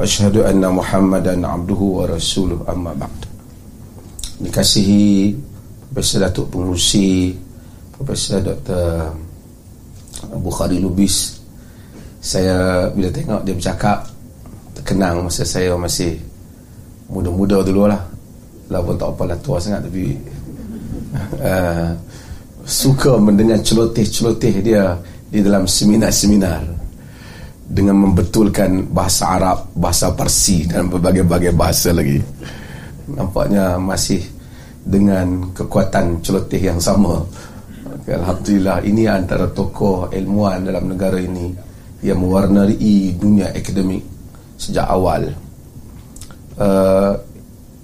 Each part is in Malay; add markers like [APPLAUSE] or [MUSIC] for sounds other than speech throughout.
وأشهد أن محمدا عبده ورسوله أما بعد dikasihi Profesor Datuk Pengurusi Profesor Dr. Bukhari Lubis saya bila tengok dia bercakap terkenang masa saya masih muda-muda dulu lah walaupun tak apalah tua sangat tapi uh, [LAUGHS] suka mendengar celoteh-celoteh dia di dalam seminar-seminar dengan membetulkan bahasa Arab, bahasa Parsi dan berbagai-bagai bahasa lagi. Nampaknya masih dengan kekuatan celoteh yang sama. Alhamdulillah ini antara tokoh ilmuwan dalam negara ini yang mewarnai dunia akademik sejak awal. Uh,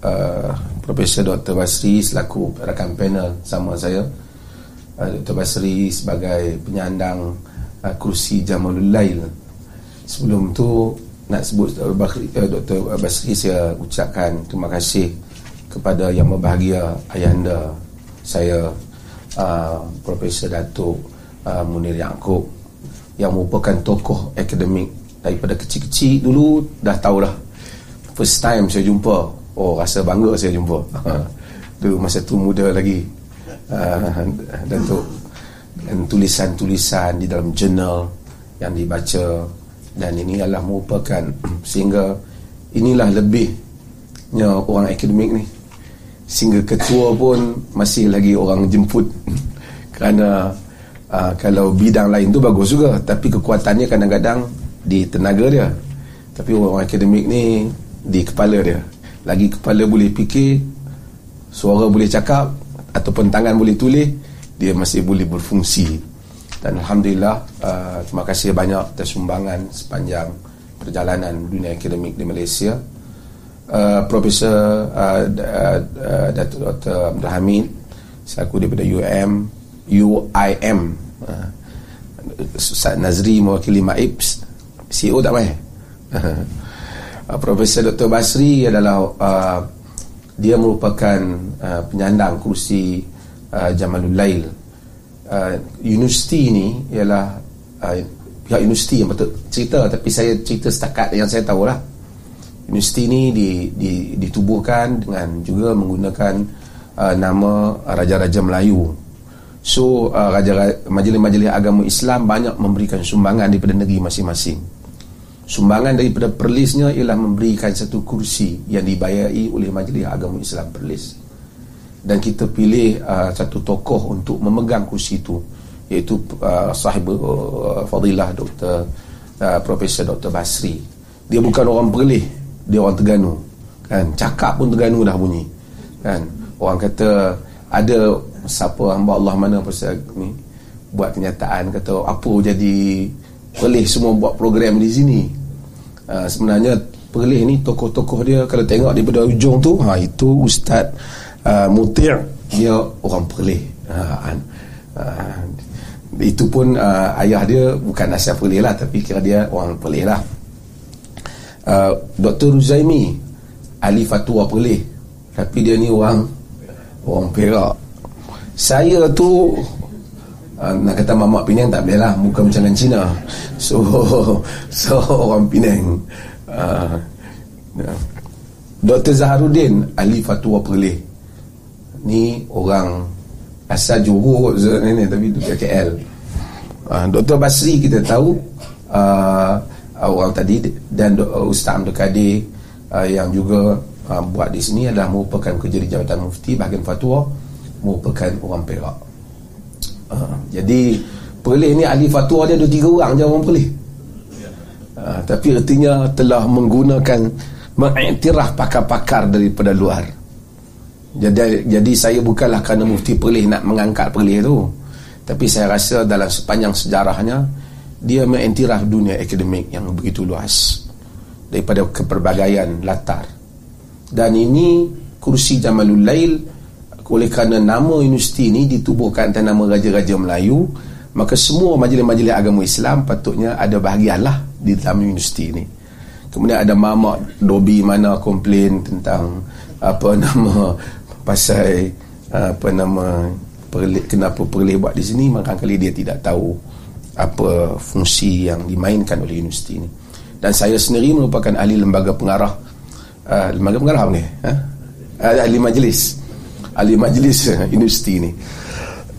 uh, Profesor Dr. Basri selaku rakan panel sama saya uh, Dr. Basri sebagai penyandang uh, kursi Jamalul Lail sebelum tu nak sebut Dr. Uh, Basri saya ucapkan terima kasih kepada yang berbahagia ayahanda saya uh, Profesor Datuk uh, Munir Yaakob yang merupakan tokoh akademik daripada kecil-kecil. Dulu dah tahu dah first time saya jumpa. Oh rasa bangga saya jumpa. [LAUGHS] Dulu masa tu muda lagi. Uh, Datuk dan tulisan-tulisan di dalam jurnal yang dibaca dan ini adalah merupakan [CLEARS THROAT] sehingga inilah lebihnya orang akademik ni. Sehingga ketua pun masih lagi orang jemput. [LAUGHS] Kerana uh, kalau bidang lain tu bagus juga. Tapi kekuatannya kadang-kadang di tenaga dia. Tapi orang akademik ni di kepala dia. Lagi kepala boleh fikir suara boleh cakap ataupun tangan boleh tulis dia masih boleh berfungsi dan Alhamdulillah uh, terima kasih banyak atas sumbangan sepanjang perjalanan dunia akademik di Malaysia uh, Profesor uh, uh, uh, Datuk Dr. Abdul Hamid selaku daripada UM UIM uh, Ustaz Nazri mewakili MAIPS CEO tak main [LAUGHS] uh, Profesor Dr. Basri adalah uh, dia merupakan uh, penyandang kursi uh, Jamalul Lail uh, universiti ini ialah uh, pihak universiti yang betul cerita tapi saya cerita setakat yang saya tahu lah universiti ini di, di, ditubuhkan dengan juga menggunakan uh, nama Raja-Raja Melayu. So uh, majlis-majlis agama Islam banyak memberikan sumbangan daripada negeri masing-masing. Sumbangan daripada perlisnya ialah memberikan satu kursi yang dibayari oleh majlis agama Islam perlis dan kita pilih uh, satu tokoh untuk memegang kursi itu iaitu uh, sahib uh, fadilah Dr. Uh, Profesor Dr. Basri. Dia bukan orang perlis dia orang Terengganu kan? Cakap pun Terengganu dah bunyi. Kan? Orang kata ada siapa hamba Allah mana pasal ni? Buat kenyataan kata apa jadi perlis semua buat program di sini? Uh, sebenarnya perlis ni tokoh-tokoh dia kalau tengok daripada ujung tu ha itu ustaz uh, Mutir. Dia orang perlis. Uh, uh, itu pun uh, ayah dia bukan asal perlis lah tapi kira dia orang perlis lah. Uh, Dr. Ruzaimi ahli fatwa perlis. Tapi dia ni orang orang perak. Saya tu uh, nak kata mamak Penang tak boleh lah muka macam dengan Cina. So [LAUGHS] so orang Penang. Uh, Dr. Zaharuddin ahli fatwa perlis ni orang asal Johor ni tapi tu KL. Uh, Dr. Basri kita tahu uh, orang tadi dan Ustaz Abdul Kadir uh, yang juga uh, buat di sini adalah merupakan kerja di Jabatan Mufti bahagian fatwa merupakan orang Perak. Uh, jadi Perlis ni ahli fatwa dia ada tiga orang je orang Perlis. Uh, tapi artinya telah menggunakan mengiktiraf pakar-pakar daripada luar. Jadi jadi saya bukanlah kerana mufti Perlis nak mengangkat Perlis tu. Tapi saya rasa dalam sepanjang sejarahnya dia mengiktiraf dunia akademik yang begitu luas daripada keperbagaian latar dan ini kursi Jamalul Lail oleh kerana nama universiti ini ditubuhkan atas nama Raja-Raja Melayu maka semua majlis-majlis agama Islam patutnya ada bahagianlah di dalam universiti ini kemudian ada mamak dobi mana komplain tentang apa [LAUGHS] nama pasal apa nama perli, kenapa perlih buat di sini maka kali dia tidak tahu apa fungsi yang dimainkan oleh universiti ini. Dan saya sendiri merupakan ahli lembaga pengarah. Uh, lembaga pengarah ni? Ha? uh, ahli majlis. Ahli majlis uh, universiti ini.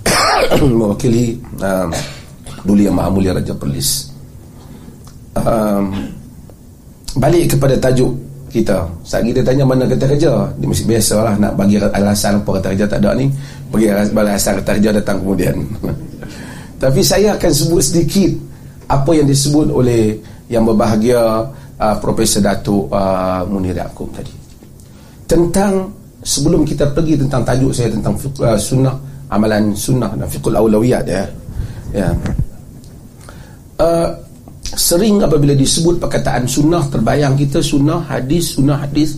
[COUGHS] Mewakili um, Duli Yang Maha Mulia Raja Perlis. Um, balik kepada tajuk kita. Saat kita tanya mana kata kerja. Dia mesti biasalah nak bagi alasan apa kata kerja tak ada ni. Bagi alasan kata kerja datang kemudian. [LAUGHS] Tapi saya akan sebut sedikit apa yang disebut oleh yang berbahagia uh, Profesor Datuk uh, Munir Yaakob tadi. Tentang sebelum kita pergi tentang tajuk saya tentang uh, sunnah amalan sunnah dan fiqhul awlawiyat ya. Ya. Uh, sering apabila disebut perkataan sunnah terbayang kita sunnah hadis sunnah hadis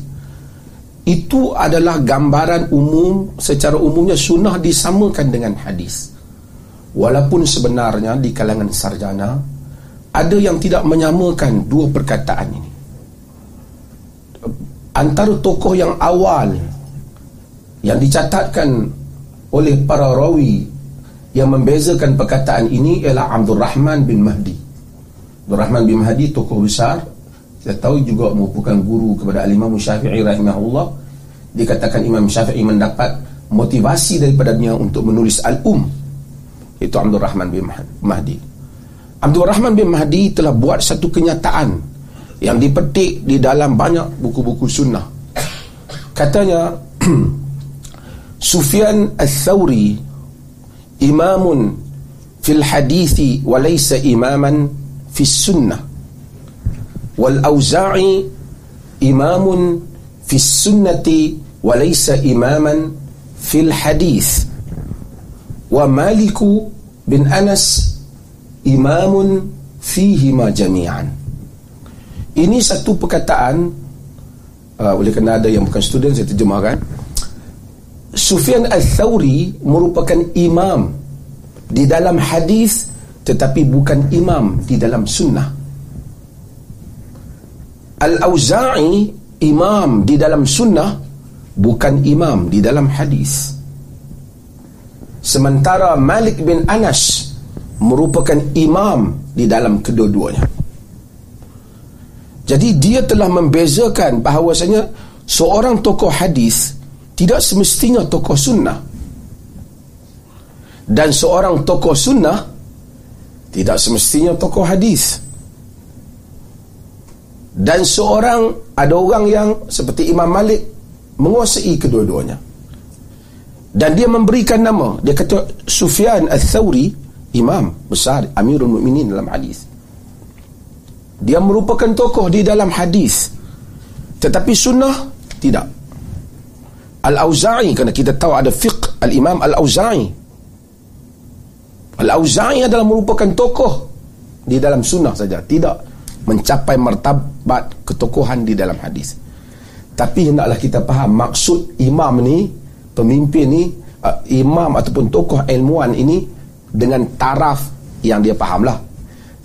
itu adalah gambaran umum secara umumnya sunnah disamakan dengan hadis. Walaupun sebenarnya di kalangan sarjana ada yang tidak menyamakan dua perkataan ini. Antara tokoh yang awal yang dicatatkan oleh para rawi yang membezakan perkataan ini ialah Abdul Rahman bin Mahdi Abdul Rahman bin Mahdi tokoh besar. Kita tahu juga merupakan guru kepada Al-Imam Syafi'i rahimahullah. Dikatakan Imam Syafi'i mendapat motivasi daripada dia untuk menulis Al-Um. Itu Abdul Rahman bin Mahdi. Abdul Rahman bin Mahdi telah buat satu kenyataan yang dipetik di dalam banyak buku-buku sunnah. Katanya [CLEARS THROAT] Sufyan al-Thawri imamun fil hadithi wa laysa imaman fis sunnah. Wal Auza'i imamun fis sunnati wa laysa imaman fil hadith. Wa Maliku bin Anas imamun fihi ma jami'an ini satu perkataan uh, oleh kerana ada yang bukan student saya terjemahkan Sufyan al-Thawri merupakan imam di dalam hadis tetapi bukan imam di dalam sunnah Al-Auza'i imam di dalam sunnah bukan imam di dalam hadis sementara Malik bin Anas merupakan imam di dalam kedua-duanya. Jadi dia telah membezakan bahawasanya seorang tokoh hadis tidak semestinya tokoh sunnah. Dan seorang tokoh sunnah tidak semestinya tokoh hadis. Dan seorang ada orang yang seperti Imam Malik menguasai kedua-duanya. Dan dia memberikan nama, dia kata Sufyan Al-Thawri imam besar Amirul Mukminin dalam hadis. Dia merupakan tokoh di dalam hadis. Tetapi sunnah tidak. Al-Auza'i kerana kita tahu ada fiqh Al-Imam Al-Auza'i. Al-Auza'i adalah merupakan tokoh di dalam sunnah saja, tidak mencapai martabat ketokohan di dalam hadis. Tapi hendaklah kita faham maksud imam ni, pemimpin ni, uh, imam ataupun tokoh ilmuwan ini dengan taraf yang dia faham lah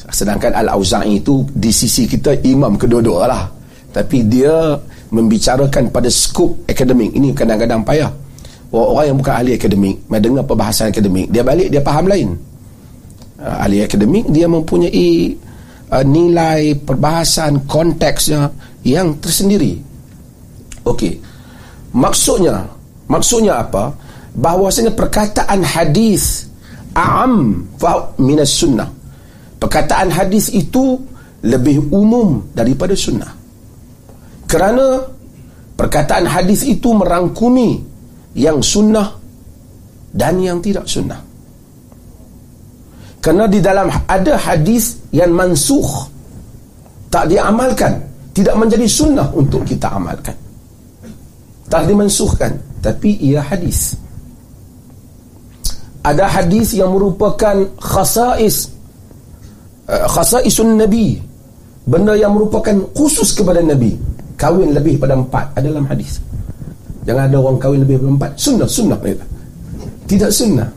sedangkan Al-Auza'i itu di sisi kita imam kedua-dua lah tapi dia membicarakan pada skop akademik. Ini kadang-kadang payah orang yang bukan ahli akademik mendengar perbahasan akademik dia balik dia faham lain. Uh, ahli akademik dia mempunyai uh, nilai perbahasan konteksnya yang tersendiri. Okey. Maksudnya maksudnya apa? Bahawasanya perkataan hadis a'am fa minas sunnah. Perkataan hadis itu lebih umum daripada sunnah. Kerana perkataan hadis itu merangkumi yang sunnah dan yang tidak sunnah. Kerana di dalam ada hadis yang mansuh tak diamalkan tidak menjadi sunnah untuk kita amalkan. Tak dimansuhkan tapi ia hadis. Ada hadis yang merupakan khasais uh, khasaisun nabi. Benda yang merupakan khusus kepada nabi. Kahwin lebih pada empat ada dalam hadis jangan ada orang kahwin lebih pada empat sunnah sunnah tidak sunnah.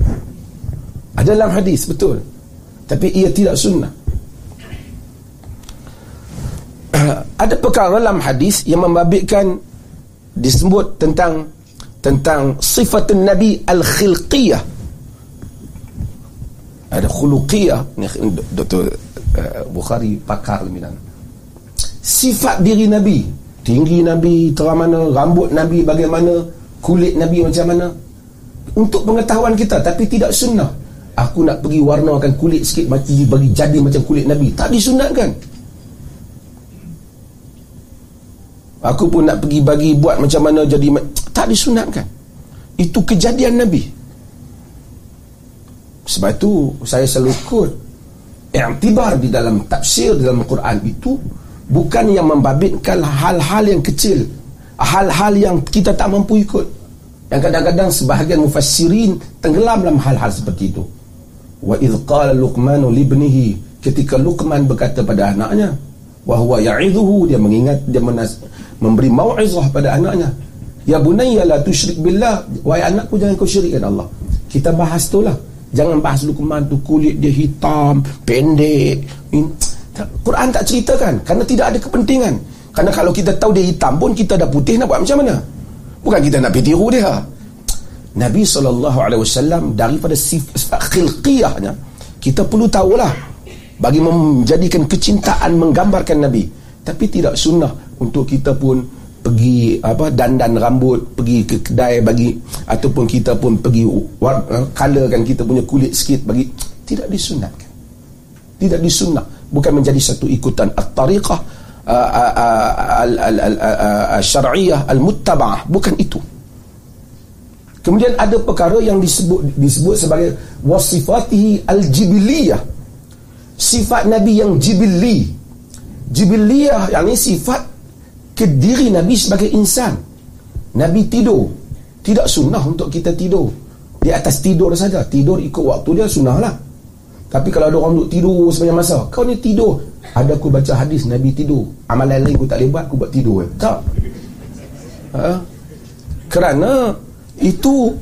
Ada dalam hadis betul. Tapi ia tidak sunnah. [CLEARS THROAT] Ada perkara dalam hadis yang membabitkan disebut tentang tentang sifat Nabi al-khilqiyah. Ada khuluqiyah. Dr. Uh, Bukhari pakar sifat diri Nabi tinggi Nabi terang mana rambut Nabi bagaimana kulit Nabi macam mana. Untuk pengetahuan kita tapi tidak sunnah. Aku nak pergi warnakan kulit sikit mati bagi jadi macam kulit Nabi. Tak disunatkan. Aku pun nak pergi bagi buat macam mana jadi tak disunatkan. Itu kejadian Nabi. Sebab itu saya selalu kut i'tibar di dalam tafsir dalam Quran itu bukan yang membabitkan hal-hal yang kecil. Hal-hal yang kita tak mampu ikut. Yang kadang-kadang sebahagian mufassirin tenggelam dalam hal-hal seperti itu. Wa idh qala luqman libnihi ketika luqman berkata pada anaknya wa huwa ya'idhuhu dia mengingat dia menas, memberi mau'izah pada anaknya. Ya bunayya la tusyrik billah. Wahai anakku jangan kau syirikkan Allah. Kita bahas itulah jangan bahas luqman tu kulit dia hitam pendek Quran tak ceritakan Kerana tidak ada kepentingan. Kerana kalau kita tahu dia hitam pun Kita dah putih nak buat macam mana? Bukan kita nak pergi tiru dia Nabi SAW Daripada sifat khilqiyahnya Kita perlu tahulah Bagi menjadikan kecintaan Menggambarkan Nabi. Tapi tidak sunnah Untuk kita pun Pergi apa dandan rambut Pergi ke kedai bagi Ataupun kita pun pergi Colorkan kita punya kulit sikit bagi. Tidak disunatkan Tidak disunnah bukan menjadi satu ikutan at-tariqah al-syar'iyah al-muttaba'ah. Bukan itu. Kemudian ada perkara yang disebut disebut sebagai wasifatihi al-jibiliyah. Sifat nabi yang jibilli jibiliyah yakni sifat kediri nabi sebagai insan. Nabi tidur. Tidak sunnah untuk kita tidur. Di atas tidur saja. Tidur ikut waktu dia sunnah lah tapi kalau ada orang duduk tidur sepanjang masa Kau ni tidur. Ada aku baca hadis Nabi tidur. Amalan lain aku tak boleh buat Aku buat tidur. Eh. Tak. Ha? Kerana Itu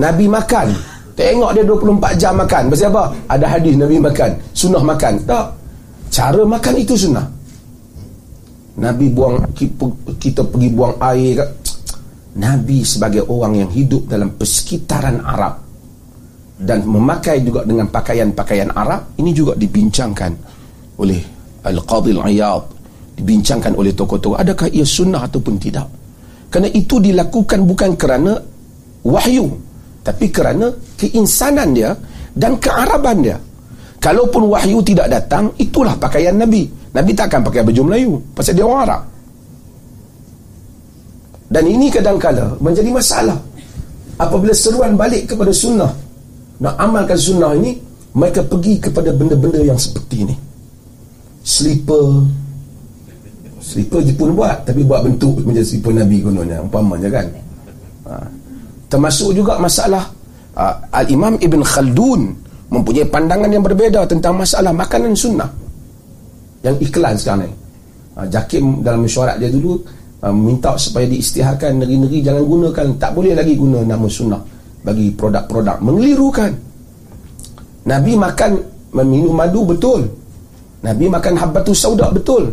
Nabi makan. Tengok dia 24 jam makan. Pasal apa? Ada hadis Nabi makan. Sunnah makan. Tak. Cara makan itu sunnah. Nabi buang Kita pergi buang air. Nabi sebagai orang yang hidup Dalam persekitaran Arab dan memakai juga dengan pakaian-pakaian Arab ini juga dibincangkan oleh Al-Qadhi Al-Iyad dibincangkan oleh tokoh-tokoh. Adakah ia sunnah ataupun tidak? Kerana itu dilakukan bukan kerana wahyu tapi kerana keinsanan dia dan kearaban dia. Kalaupun wahyu tidak datang itulah pakaian Nabi. Nabi takkan pakai baju Melayu pasal dia orang Arab. Dan ini kadang-kala menjadi masalah apabila seruan balik kepada sunnah nak amalkan sunnah ini mereka pergi kepada benda-benda yang seperti ini. Slipper slipper je pun buat tapi buat bentuk macam slipper Nabi kononnya umpamanya kan. Ha. termasuk juga masalah ha, Al-Imam Ibn Khaldun mempunyai pandangan yang berbeza tentang masalah makanan sunnah. Yang iklan sekarang ni. Ha, Jakim dalam mesyuarat dia dulu ha, minta supaya diistiharkan negeri-negeri jangan gunakan tak boleh lagi guna nama sunnah bagi produk-produk mengelirukan. Nabi makan meminum madu betul. Nabi makan habbatus sauda betul.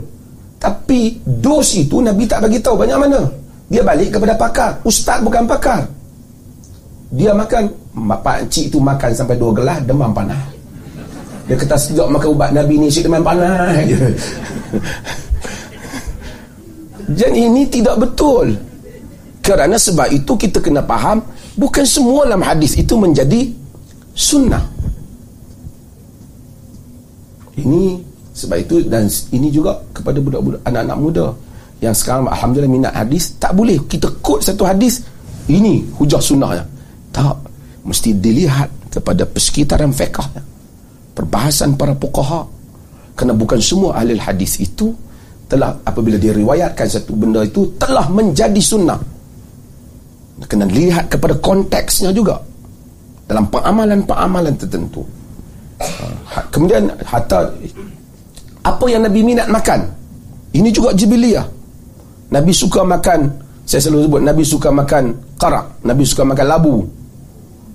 Tapi dos itu Nabi tak bagi tahu banyak mana. Dia balik kepada pakar. Ustaz bukan pakar. Dia makan. Pak cik itu makan sampai dua gelas demam panas. Dia kata sejak makan ubat Nabi ni si demam panas. [LAUGHS] Jadi ini tidak betul. Kerana sebab itu kita kena faham bukan semua dalam hadis itu menjadi sunnah. Ini sebab itu dan ini juga kepada budak-budak anak-anak muda yang sekarang Alhamdulillah minat hadis tak boleh. Kita kod satu hadis ini hujah sunnahnya tak. Mesti dilihat kepada persekitaran fiqah perbahasan para pukaha kerana bukan semua ahli hadis itu telah apabila diriwayatkan satu benda itu telah menjadi sunnah kena lihat kepada konteksnya juga. Dalam pengamalan-pengamalan tertentu. Ha, kemudian hatta apa yang Nabi minat makan. Ini juga jibiliyah. Nabi suka makan saya selalu sebut Nabi suka makan karak Nabi suka makan labu.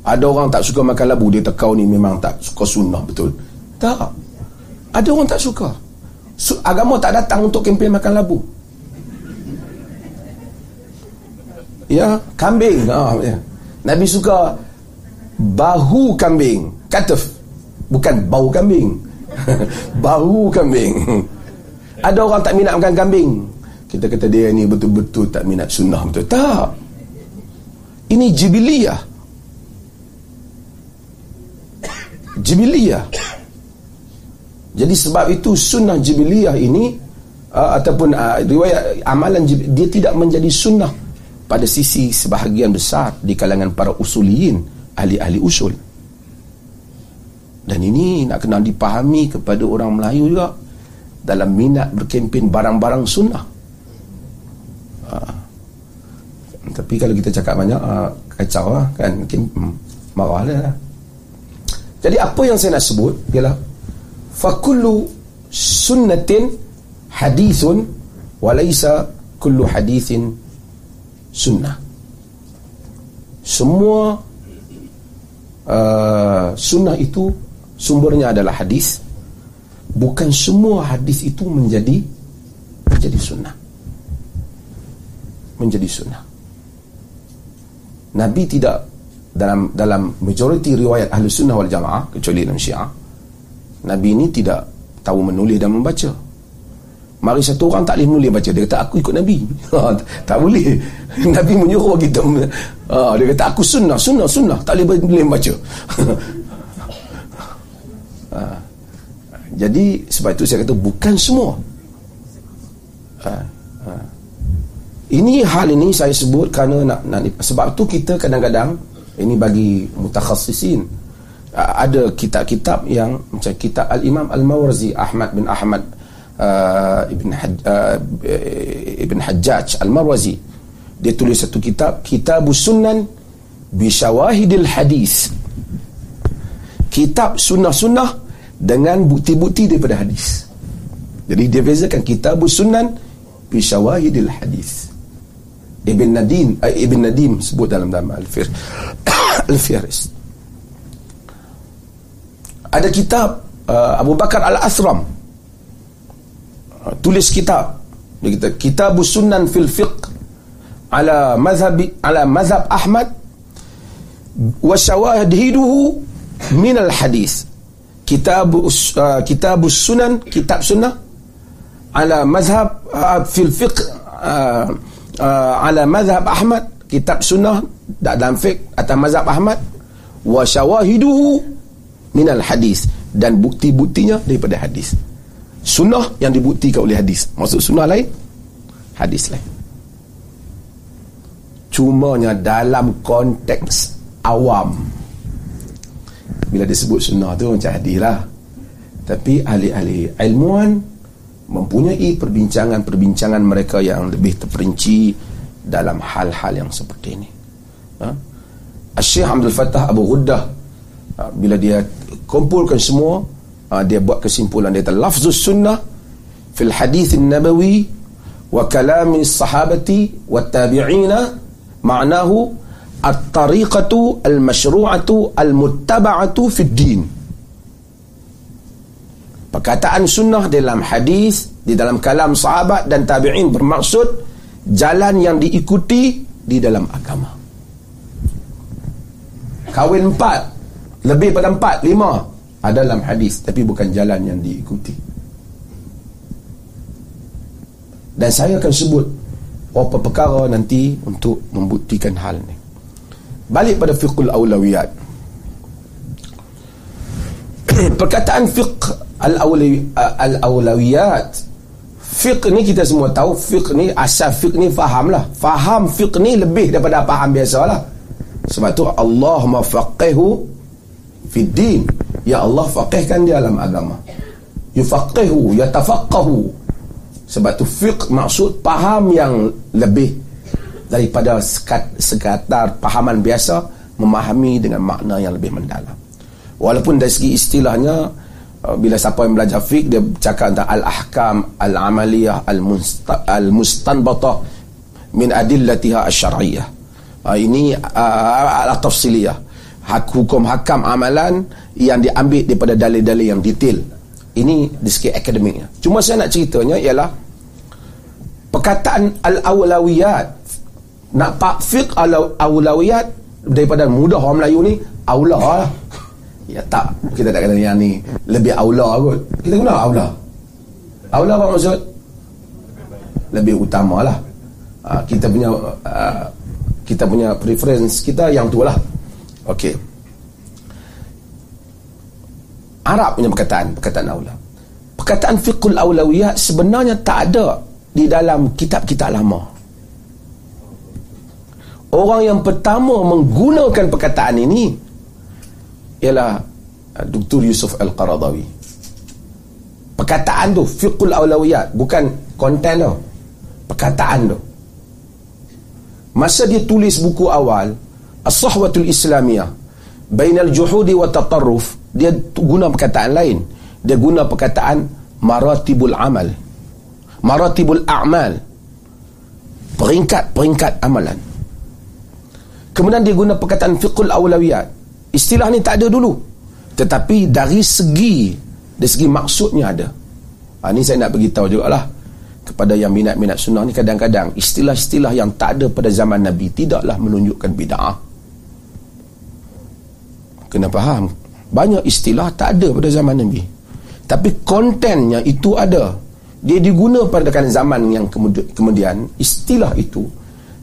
Ada orang tak suka makan labu dia kau ni memang tak suka sunnah betul? Tak. Ada orang tak suka. Agama tak datang untuk kempen makan labu ya kambing. Ha, ya. Nabi suka bahu kambing. Kataf bukan bau kambing. [LAUGHS] Bahu kambing. [LAUGHS] Ada orang tak minat makan kambing? Kita kata dia ni betul-betul tak minat sunnah betul. Tak. Ini jibiliyah. Jibiliyah. Jadi sebab itu sunnah jibiliyah ini uh, ataupun uh, riwayat amalan dia tidak menjadi sunnah pada sisi sebahagian besar di kalangan para usuliyin ahli-ahli usul. Dan ini nak kena dipahami kepada orang Melayu juga dalam minat berkempen barang-barang sunnah. Ha. tapi kalau kita cakap banyak ha, kacau lah kan hmm, marah lah. Jadi apa yang saya nak sebut ialah fakullu sunnatin hadithun walaysa kullu hadithin sunnah. Semua uh, sunnah itu sumbernya adalah hadis. Bukan semua hadis itu menjadi menjadi sunnah. Menjadi sunnah. Nabi tidak dalam dalam majoriti riwayat ahli sunnah wal jamaah kecuali dalam syiah Nabi ini tidak tahu menulis dan membaca Mari satu orang tak boleh menulis baca. Dia kata aku ikut Nabi. [LAUGHS] Ha, Tak boleh. [LAUGHS] Nabi menyuruh kita ha, Dia kata aku sunnah Sunnah sunnah. Tak boleh menulis baca. [LAUGHS] Ha. Jadi sebab itu saya kata Bukan semua. Ha. Ha. Ini hal ini saya sebut Kerana nak, nak Sebab itu kita kadang-kadang Ini bagi mutakhassisin. Ada kitab-kitab yang Macam kitab Al-Imam Al-Mawarzi Ahmad bin Ahmad Ibn Haj, uh, Ibn Hajjaj Al-Marwazi. Dia tulis satu kitab Kitab Sunan Bishawahidil Hadis. Kitab Sunnah-Sunnah dengan bukti-bukti daripada hadis. Jadi dia bezakan Kitab Sunan Bishawahidil Hadis. Ibn Nadim uh, Ibn Nadim sebut dalam nama Al-Fir [COUGHS] Al-Firis. Ada kitab uh, Abu Bakar Al-Asram tulis kitab. Dia kata kitab sunan fil fiqh ala mazhab ala mazhab Ahmad wa shawahiduhu min al hadis kitab uh, kitab sunan kitab sunnah ala mazhab uh, fil fiqh uh, uh, ala mazhab Ahmad. Kitab sunnah dalam fiqh atau mazhab Ahmad. Wa shawahiduhu min al hadis dan bukti-buktinya daripada hadis sunnah yang dibuktikan oleh hadis. Maksud sunnah lain? Hadis lain. Cumanya dalam konteks awam. Bila disebut sunnah tu macam hadis lah. Tapi ahli-ahli ilmuwan mempunyai perbincangan-perbincangan mereka yang lebih terperinci dalam hal-hal yang seperti ini. Ha? Syekh Abdul Fattah Abu Ghuddah ha, bila dia kumpulkan semua ha, dia buat kesimpulan dia kata lafzus sunnah fil hadith nabawi wa kalami sahabati wa tabi'ina ma'nahu at-tariqatu al-mashru'atu al-muttaba'atu fid din. Perkataan sunnah dalam hadis di dalam kalam sahabat dan tabi'in bermaksud jalan yang diikuti di dalam agama. Kahwin empat lebih pada empat, lima ada dalam hadis tapi bukan jalan yang diikuti. Dan saya akan sebut beberapa perkara nanti untuk membuktikan hal ni. Balik pada fiqhul awlawiyat. [CLEARS THROAT] Perkataan fiqh al-awlawiyat fiqh ni kita semua tahu fiqh ni asal fiqh ni faham lah. Faham fiqh ni lebih daripada faham biasa lah. Sebab tu Allah mafaqihu fi din Ya Allah faqihkan dia dalam agama. Yufaqihu Yatafaqahu. Sebab tu fiqh maksud Faham yang lebih Daripada sekat, sekatar Pahaman biasa Memahami dengan makna yang lebih mendalam. Walaupun dari segi istilahnya uh, bila siapa yang belajar fiqh dia cakap tentang al-ahkam al-amaliyah al-mustanbatah min adillatiha asy-syar'iyyah. Uh, ini uh, al-tafsiliyah hukum hakam amalan yang diambil daripada dalil-dalil yang detail ini di segi akademiknya cuma saya nak ceritanya ialah perkataan al-awlawiyat nak pak fiqh al-awlawiyat daripada mudah orang Melayu ni aula lah Ya tak, kita tak kata yang ni lebih aula kot. Kita guna aula. Aula apa maksud? Lebih utama lah. Uh, kita punya uh, kita punya preference kita yang tu lah. Okey. Arab punya perkataan, perkataan aula. Perkataan fiqhul aulawiyat sebenarnya tak ada di dalam kitab-kitab lama. Orang yang pertama menggunakan perkataan ini ialah uh, Dr. Yusuf Al-Qaradawi perkataan tu fiqhul awlawiyat bukan konten tu perkataan tu masa dia tulis buku awal As-Sahwatul Islamiyah. Bainal Juhudi wa Tatarruf. Dia guna perkataan lain. Dia guna perkataan Maratibul Amal. Maratibul A'mal. Peringkat-peringkat amalan. Kemudian dia guna perkataan fiqhul awlawiyat. Istilah ni tak ada dulu. Tetapi dari segi dari segi maksudnya ada. Ha, ini saya nak beritahu juga lah kepada yang minat-minat sunnah ni kadang-kadang istilah-istilah yang tak ada pada zaman Nabi tidaklah menunjukkan bid'ah. Kena faham. Banyak istilah tak ada pada zaman Nabi. Tapi kontennya itu ada. Dia diguna pada zaman yang kemudian istilah itu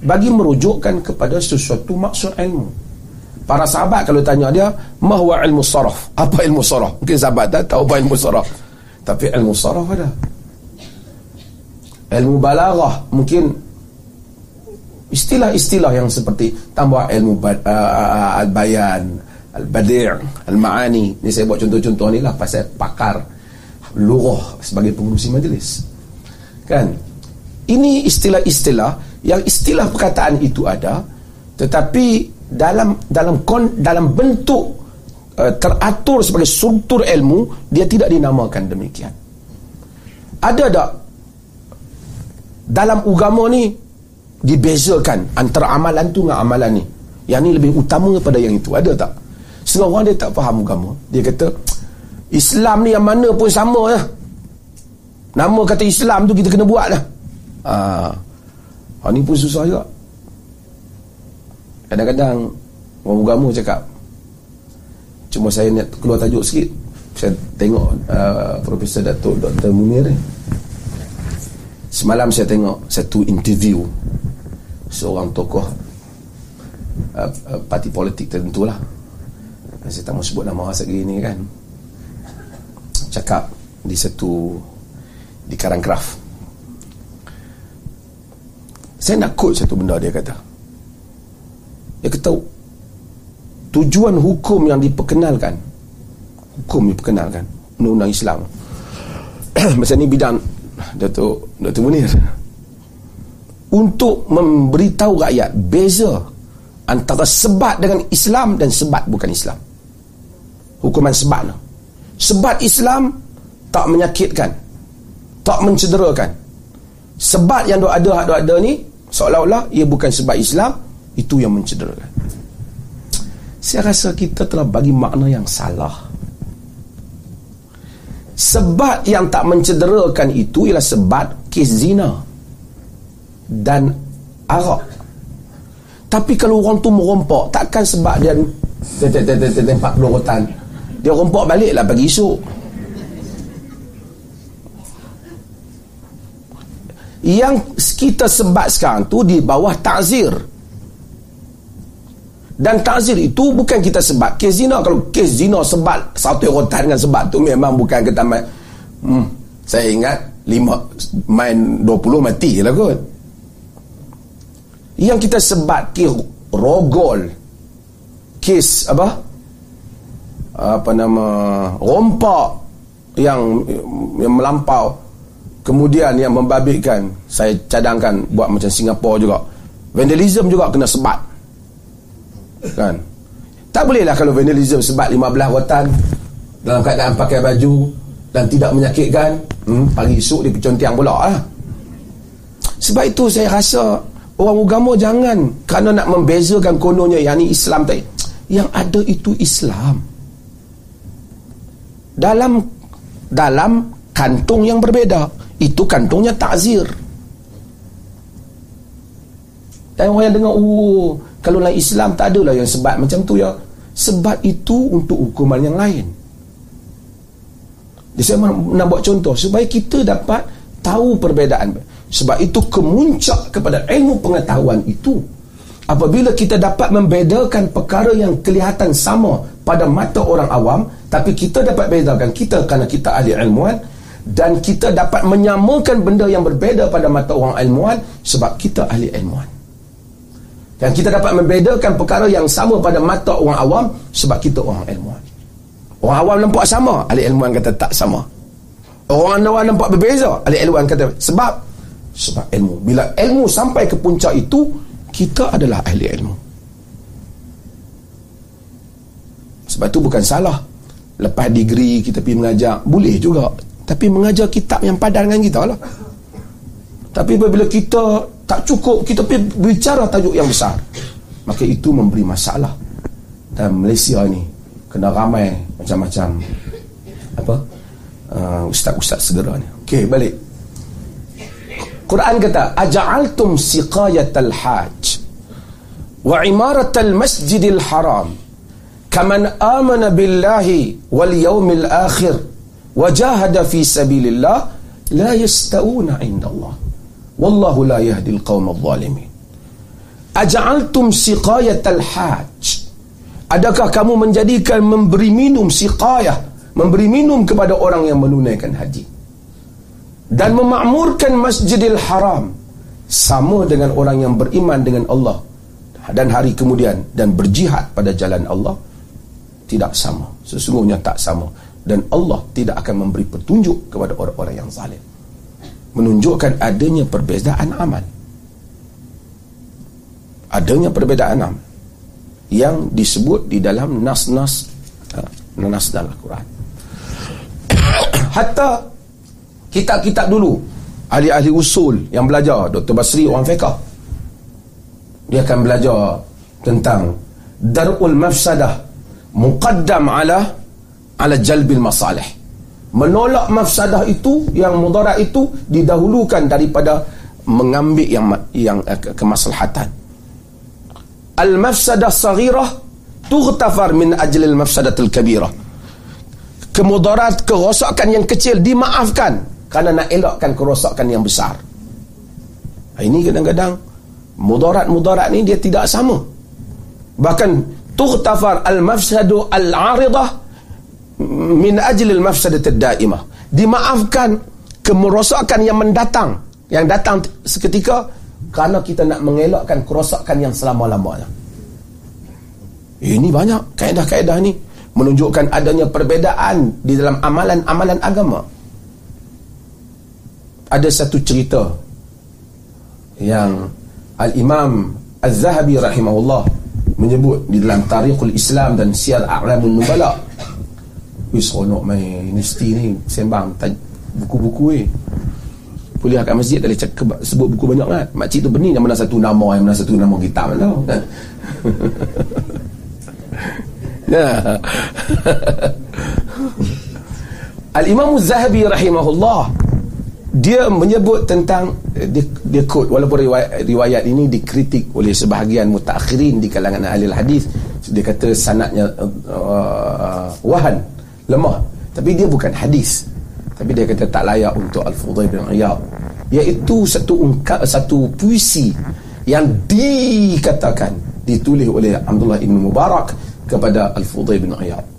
bagi merujukkan kepada sesuatu maksud ilmu. Para sahabat kalau tanya dia, "Mahwa ilmu saraf?" Apa ilmu saraf? Mungkin sahabat tak tahu apa ilmu saraf. Tapi ilmu saraf ada. Ilmu balaghah mungkin istilah-istilah yang seperti tambah ilmu uh, al-bayan, al-badi', al-ma'ani. Ni saya buat contoh-contoh ni lah pasal pakar lughah sebagai pengurusi majlis. Kan? Ini istilah-istilah yang istilah perkataan itu ada tetapi dalam dalam kon, dalam bentuk uh, teratur sebagai struktur ilmu dia tidak dinamakan demikian ada tak dalam agama ni dibezakan antara amalan tu dengan amalan ni yang ni lebih utama daripada yang itu ada tak setengah orang dia tak faham agama dia kata Islam ni yang mana pun sama lah. Nama kata Islam tu kita kena buat lah ah, ha, ni pun susah juga. Kadang-kadang orang agama cakap cuma saya nak keluar tajuk sikit. Saya tengok uh, Profesor Datuk Dr. Munir ni. Semalam saya tengok satu interview seorang tokoh uh, uh, parti politik tertentu lah saya tak mau sebut nama asal ni kan. Cakap di satu di Karangkraf. Saya nak quote satu benda dia kata. Dia kata tujuan hukum yang diperkenalkan hukum diperkenalkan undang-undang Islam. [CLEARS THROAT] Masa ni bidang Datuk Datuk Munir. Untuk memberitahu rakyat beza antara sebat dengan Islam dan sebat bukan Islam hukuman sebat no. sebat Islam tak menyakitkan tak mencederakan sebat yang ada ada ni seolah-olah ia bukan sebat Islam itu yang mencederakan saya rasa kita telah bagi makna yang salah sebab yang tak mencederakan itu ialah sebab kes zina dan arak tapi kalau orang tu merompak takkan sebab dia tempat pelorotan dia rompak balik lah pagi esok. Yang kita sebab sekarang tu di bawah takzir dan takzir itu bukan kita sebab kes zina. Kalau kes zina sebab satu rotan dengan sebab tu memang bukan kita main. Hmm, saya ingat lima main 20 mati lah kot. Yang kita sebab kes rogol kes apa apa nama rompak yang yang melampau. Kemudian yang membabitkan saya cadangkan buat macam Singapura juga. Vandalism juga kena sebat. Kan? Tak bolehlah kalau vandalism sebab 15 rotan dalam keadaan pakai baju dan tidak menyakitkan hmm, pagi esok dia pecontiang pula lah. sebab itu saya rasa orang agama jangan kerana nak membezakan kononnya yang ni Islam tadi yang ada itu Islam dalam dalam kantung yang berbeza itu kantungnya takzir dan orang yang dengar oh kalau lain Islam tak adalah yang sebab macam tu ya. Sebab itu untuk hukuman yang lain. Jadi saya nak buat contoh supaya kita dapat tahu perbezaan. Sebab itu kemuncak kepada ilmu pengetahuan itu. Apabila kita dapat membedakan perkara yang kelihatan sama pada mata orang awam tapi kita dapat bedakan kita kerana kita ahli ilmuan dan kita dapat menyamakan benda yang berbeza pada mata orang ilmuan sebab kita ahli ilmuan. Dan kita dapat membedakan perkara yang sama pada mata orang awam sebab kita orang ilmuan. Orang awam nampak sama, ahli ilmuwan kata tak sama. Orang awam nampak berbeza, ahli ilmuwan kata sebab sebab ilmu. Bila ilmu sampai ke puncak itu, kita adalah ahli ilmu. Sebab itu bukan salah. Lepas degree kita pergi mengajar, boleh juga. Tapi mengajar kitab yang padan dengan kita lah. Tapi bila kita tak cukup, kita pergi bicara tajuk yang besar. Maka itu memberi masalah. Dan Malaysia ni, kena ramai macam-macam apa uh, ustaz-ustaz segera ni okey balik Quran kata aja'altum siqayatal hajj wa imaratal masjidil haram kaman amana billahi wal yawmil akhir jahada fi sabilillah la yasta'una inda Allah wallahu la yahdi al-qawm adh-dhalimin aja'altum siqayatal hajj. Adakah kamu menjadikan memberi minum siqayah Memberi minum kepada orang yang menunaikan haji? Dan memakmurkan masjidil haram Sama dengan orang yang beriman dengan Allah. Dan hari kemudian Dan berjihad pada jalan Allah Tidak sama. Sesungguhnya tak sama. Dan Allah tidak akan memberi petunjuk kepada orang-orang yang zalim. Menunjukkan adanya perbezaan amal. Adanya perbezaan amal yang disebut di dalam nas-nas ha, nas dalam Al-Quran. [COUGHS] Hatta kitab-kitab dulu ahli-ahli usul yang belajar Dr. Basri orang fiqah dia akan belajar tentang darul mafsadah muqaddam ala ala jalbil masalih. Menolak mafsadah itu yang mudarat itu didahulukan daripada mengambil yang yang eh, kemaslahatan. Al-mafsadah saghirah tughtafar min ajli al-mafsadatil kabirah. Kemudarat kerosakan yang kecil dimaafkan kerana nak elakkan kerosakan yang besar. Ini kadang-kadang mudarat-mudarat ni dia tidak sama. Bahkan tughtafar al-mafsadu al-aridah min ajli al-mafsadatid daimah dimaafkan kemerosakan yang mendatang yang datang seketika kerana kita nak mengelakkan kerosakan yang selama-lamanya. Ini banyak kaedah-kaedah ni menunjukkan adanya perbezaan di dalam amalan-amalan agama. Ada satu cerita yang Al-Imam Az-Zahabi rahimahullah menyebut di dalam Tarikhul Islam dan Siyar A'lamun Nubala. Wis seronok main universiti ni sembang buku-buku ni. Eh kuliah kat masjid boleh cakap sebut buku banyak kan makcik tu benih yang mana satu nama yang mana satu nama kita mana kan [LAUGHS] ya [LAUGHS] Al-Imam Zahabi rahimahullah dia menyebut tentang dia, dia quote walaupun riwayat, riwayat ini dikritik oleh sebahagian mutakhirin di kalangan ahli hadis dia kata sanadnya uh, wahan lemah. Tapi dia bukan hadis. Tapi dia kata tak layak untuk Al-Fudhai bin Iyad. Iaitu satu ungkap satu puisi yang dikatakan ditulis oleh Abdullah bin Mubarak kepada Al-Fudhai bin Iyad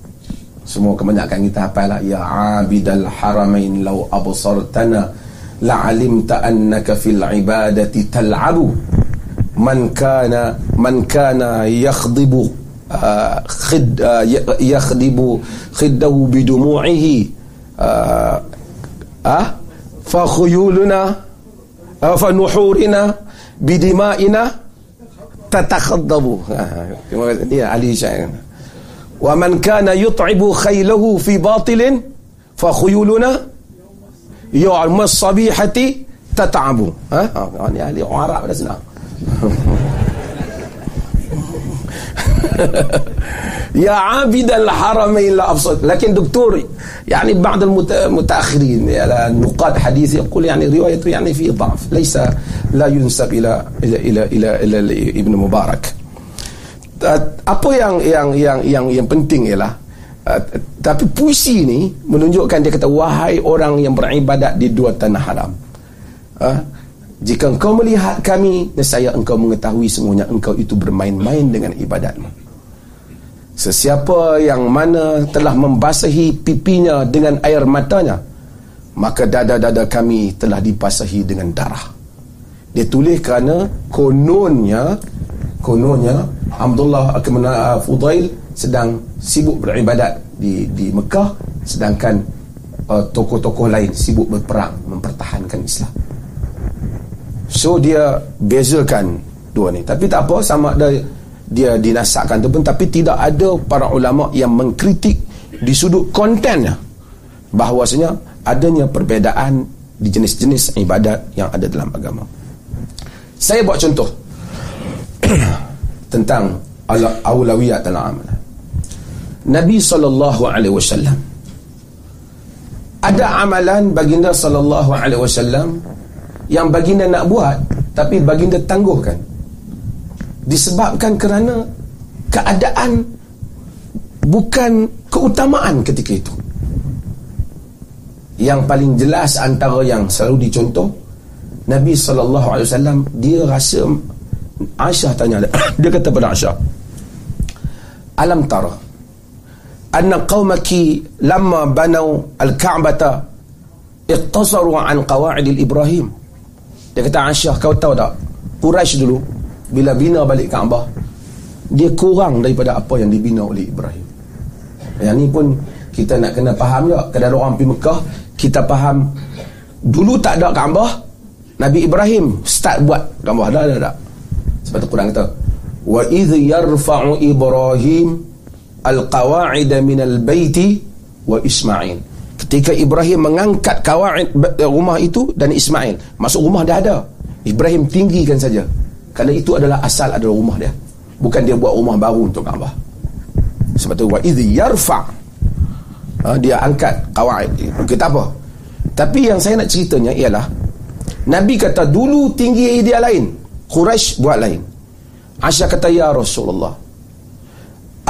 semua kebanyakan kita hafal lah. Ya abidal haramain law absartana la'alimta annaka fil ibadati tal'abu. Man kana man kana yakhdibu uh, khid uh, yakhdibu khiddahu bidumu'ihi uh, ah fa khuyuluna uh, fa nuhurina bidima'ina tatakhaddabu. Ya ali syair ومن كان يطعب خيله في باطل فخيولنا يوم الصبيحة تتعب. ها؟ يعني عراء لازم [LAUGHS] يا عابد الحرمين لا أبصد لكن دكتور يعني بعض المتأخرين يعني على نقاد حديث يقول يعني روايته يعني في ضعف ليس لا ينسب إلى إلى إلى إلى, إلى, إلى ابن مبارك. Apa yang yang yang yang yang penting ialah uh, tapi puisi ni menunjukkan dia kata wahai orang yang beribadat di dua tanah haram uh, jika engkau melihat kami nescaya engkau mengetahui semuanya engkau itu bermain-main dengan ibadatmu. Sesiapa yang mana telah membasahi pipinya dengan air matanya Maka dada-dada kami telah dibasahi dengan darah. Dia tulis kerana kononnya Kononnya Abdullah Akmana Fudail sedang sibuk beribadat di di Mekah Sedangkan uh, tokoh-tokoh lain sibuk berperang Mempertahankan Islam. So dia bezakan dua ni. Tapi tak apa sama ada dia dinasakkan tu pun. Tapi tidak ada para ulama yang mengkritik di sudut kontennya bahawasanya adanya perbezaan di jenis-jenis ibadat yang ada dalam agama. Saya buat contoh [COUGHS] tentang awlawiyat dalam amalan Nabi sallallahu alaihi wasallam. Ada amalan baginda sallallahu alaihi wasallam yang baginda nak buat tapi baginda tangguhkan. Disebabkan kerana keadaan bukan keutamaan ketika itu. Yang paling jelas antara yang selalu dicontoh Nabi SAW dia rasa Aisyah tanya dia. [COUGHS] Kata pada Aisyah alam tara anna qaumaki lamma banau al-ka'bata iqtasaru an qawa'id al-ibrahim dia kata Aisyah kau tahu tak? Quraisy dulu bila bina balik Kaabah dia kurang daripada apa yang dibina oleh Ibrahim. Yang ni pun kita nak kena faham juga. Kadang orang pergi Mekah kita faham dulu tak ada Kaabah Nabi Ibrahim start buat Kaabah. Dah dah dah sebab tu Quran kata wa idh yarfa'u Ibrahim al-qawa'ida minal baiti wa Ismail. Ketika Ibrahim mengangkat kawaid rumah itu dan Ismail. Masuk rumah dah ada. Ibrahim tinggikan saja. Kerana itu adalah asal adalah rumah dia. Bukan dia buat rumah baru untuk Kaabah. Sebab tu wa idh yarfa. Ha, dia angkat qawaid kita apa? Tapi yang saya nak ceritanya ialah Nabi kata dulu tinggi dia lain Quraisy buat lain. Aisyah kata ya Rasulullah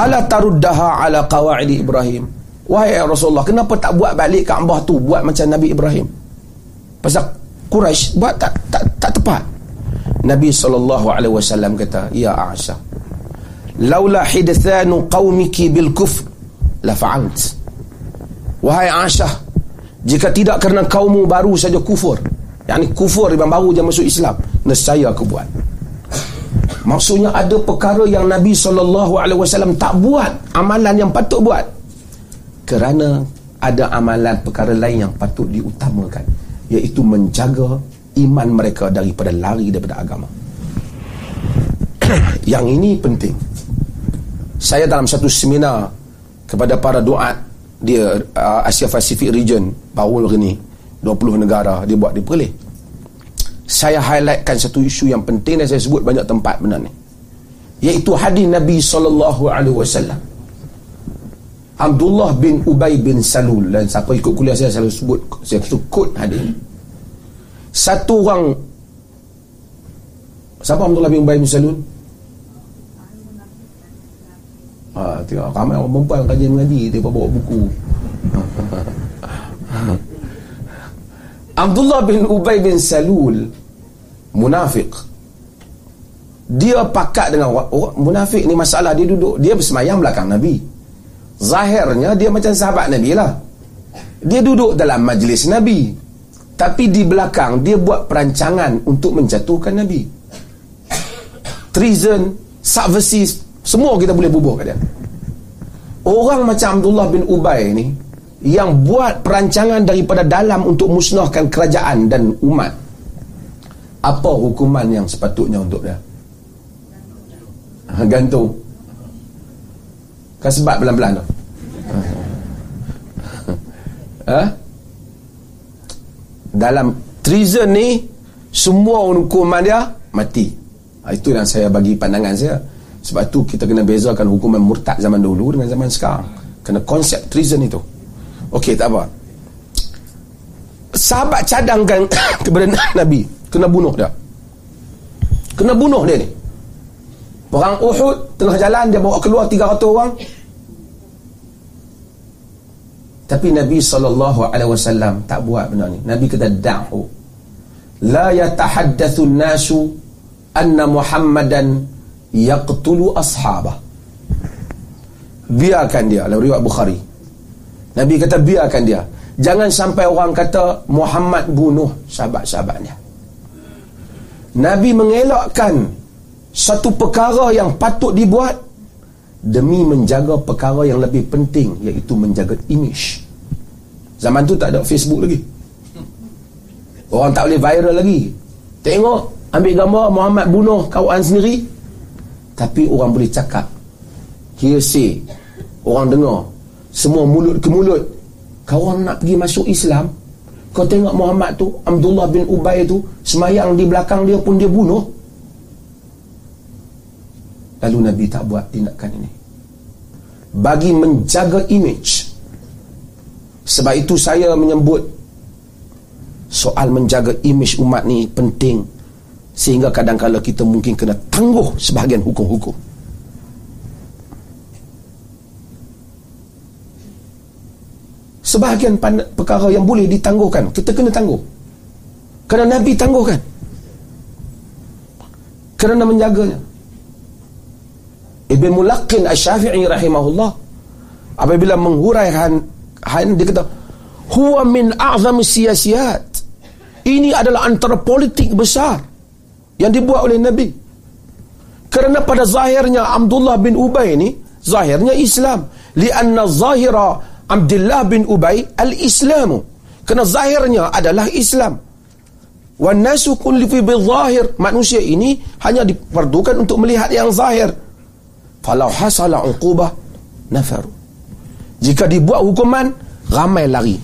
ala taruddaha ala qawaid Ibrahim? Wahai ya Rasulullah kenapa tak buat balik Kaabah tu buat macam Nabi Ibrahim? Pasal Quraisy buat tak tak tak tepat. Nabi SAW kata Ya Aisyah Laula hidthanu qawmiki bil kufr La fa'alt. Wahai Aisyah Jika tidak kerana kaummu baru saja kufur Yang ni kufur yang baru je masuk Islam Nescaya aku buat. Maksudnya ada perkara yang Nabi SAW tak buat Amalan yang patut buat. Kerana ada amalan perkara lain yang patut diutamakan Iaitu menjaga iman mereka daripada lari daripada agama. [COUGHS] Yang ini penting. Saya dalam satu seminar kepada para doa dia uh, Asia Pacific region baru ni 20 negara dia buat di Perlis saya highlightkan satu isu yang penting dan saya sebut banyak tempat benar ni. Iaitu hadis Nabi SAW Abdullah bin Ubay bin Salul dan siapa ikut kuliah saya selalu sebut saya sebut hadis ni. Satu orang siapa Abdullah bin Ubay bin Salul? Ha, tengok ramai orang perempuan kajian mengaji dia bawa buku [LAUGHS] Abdullah bin Ubay bin Salul munafik dia pakat dengan orang munafik ni masalah dia duduk dia bersemayam belakang Nabi. Zahirnya dia macam sahabat Nabi lah. Dia duduk dalam majlis Nabi. Tapi di belakang dia buat perancangan untuk menjatuhkan Nabi. Treason subversive semua kita boleh bubuh kat dia. Orang macam Abdullah bin Ubay ni yang buat perancangan daripada dalam untuk musnahkan kerajaan dan umat. Apa hukuman yang sepatutnya untuk dia? Ha, gantung. Kan sebab pelan-pelan tu. Ha? dalam treason ni semua hukuman dia mati. Ha, itu yang saya bagi pandangan saya. Sebab tu kita kena bezakan hukuman murtad zaman dulu dengan zaman sekarang. Kena konsep treason itu Okey, tak apa. Sahabat cadangkan [COUGHS] kepada Nabi. Kena bunuh dia. Kena bunuh dia ni. Perang Uhud tengah jalan dia bawa keluar 300 orang. Tapi Nabi SAW tak buat benda ni. Nabi kata da'hu la yatahaddathu nasu anna muhammadan yaqtulu ashabah biarkan dia. Dalam riwayat Bukhari Nabi kata biarkan dia. Jangan sampai orang kata Muhammad bunuh sahabat-sahabatnya. Nabi mengelakkan satu perkara yang patut dibuat demi menjaga perkara yang lebih penting iaitu menjaga image. Zaman tu tak ada Facebook lagi. Orang tak boleh viral lagi. Tengok ambil gambar Muhammad bunuh kawan sendiri. Tapi orang boleh cakap hearsay. Orang dengar semua mulut ke mulut. Kau orang nak pergi masuk Islam kau tengok Muhammad tu Abdullah bin Ubay tu semayang di belakang dia pun dia bunuh. Lalu Nabi tak buat tindakan ini. Bagi menjaga image. Sebab itu saya menyebut soal menjaga image umat ni penting. Sehingga kadang-kadang kita mungkin kena tangguh sebahagian hukum-hukum sebahagian perkara yang boleh ditangguhkan kita kena tangguh. Kerana Nabi tangguhkan. Kerana menjaganya. Ibn Mulaqin Al-Syafi'i rahimahullah apabila menghuraikan han, dia kata huwa min a'zam siyasiyat ini adalah antara politik besar yang dibuat oleh Nabi. Kerana pada zahirnya Abdullah bin Ubay ini zahirnya Islam. Lianna zahira Abdullah bin Ubay al-Islamu. Kerana zahirnya adalah Islam. Wa nasu kulli fi zahir. Manusia ini hanya diperlukan untuk melihat yang zahir. Falau hasala uqubah nafaru. Jika dibuat hukuman, ramai lari.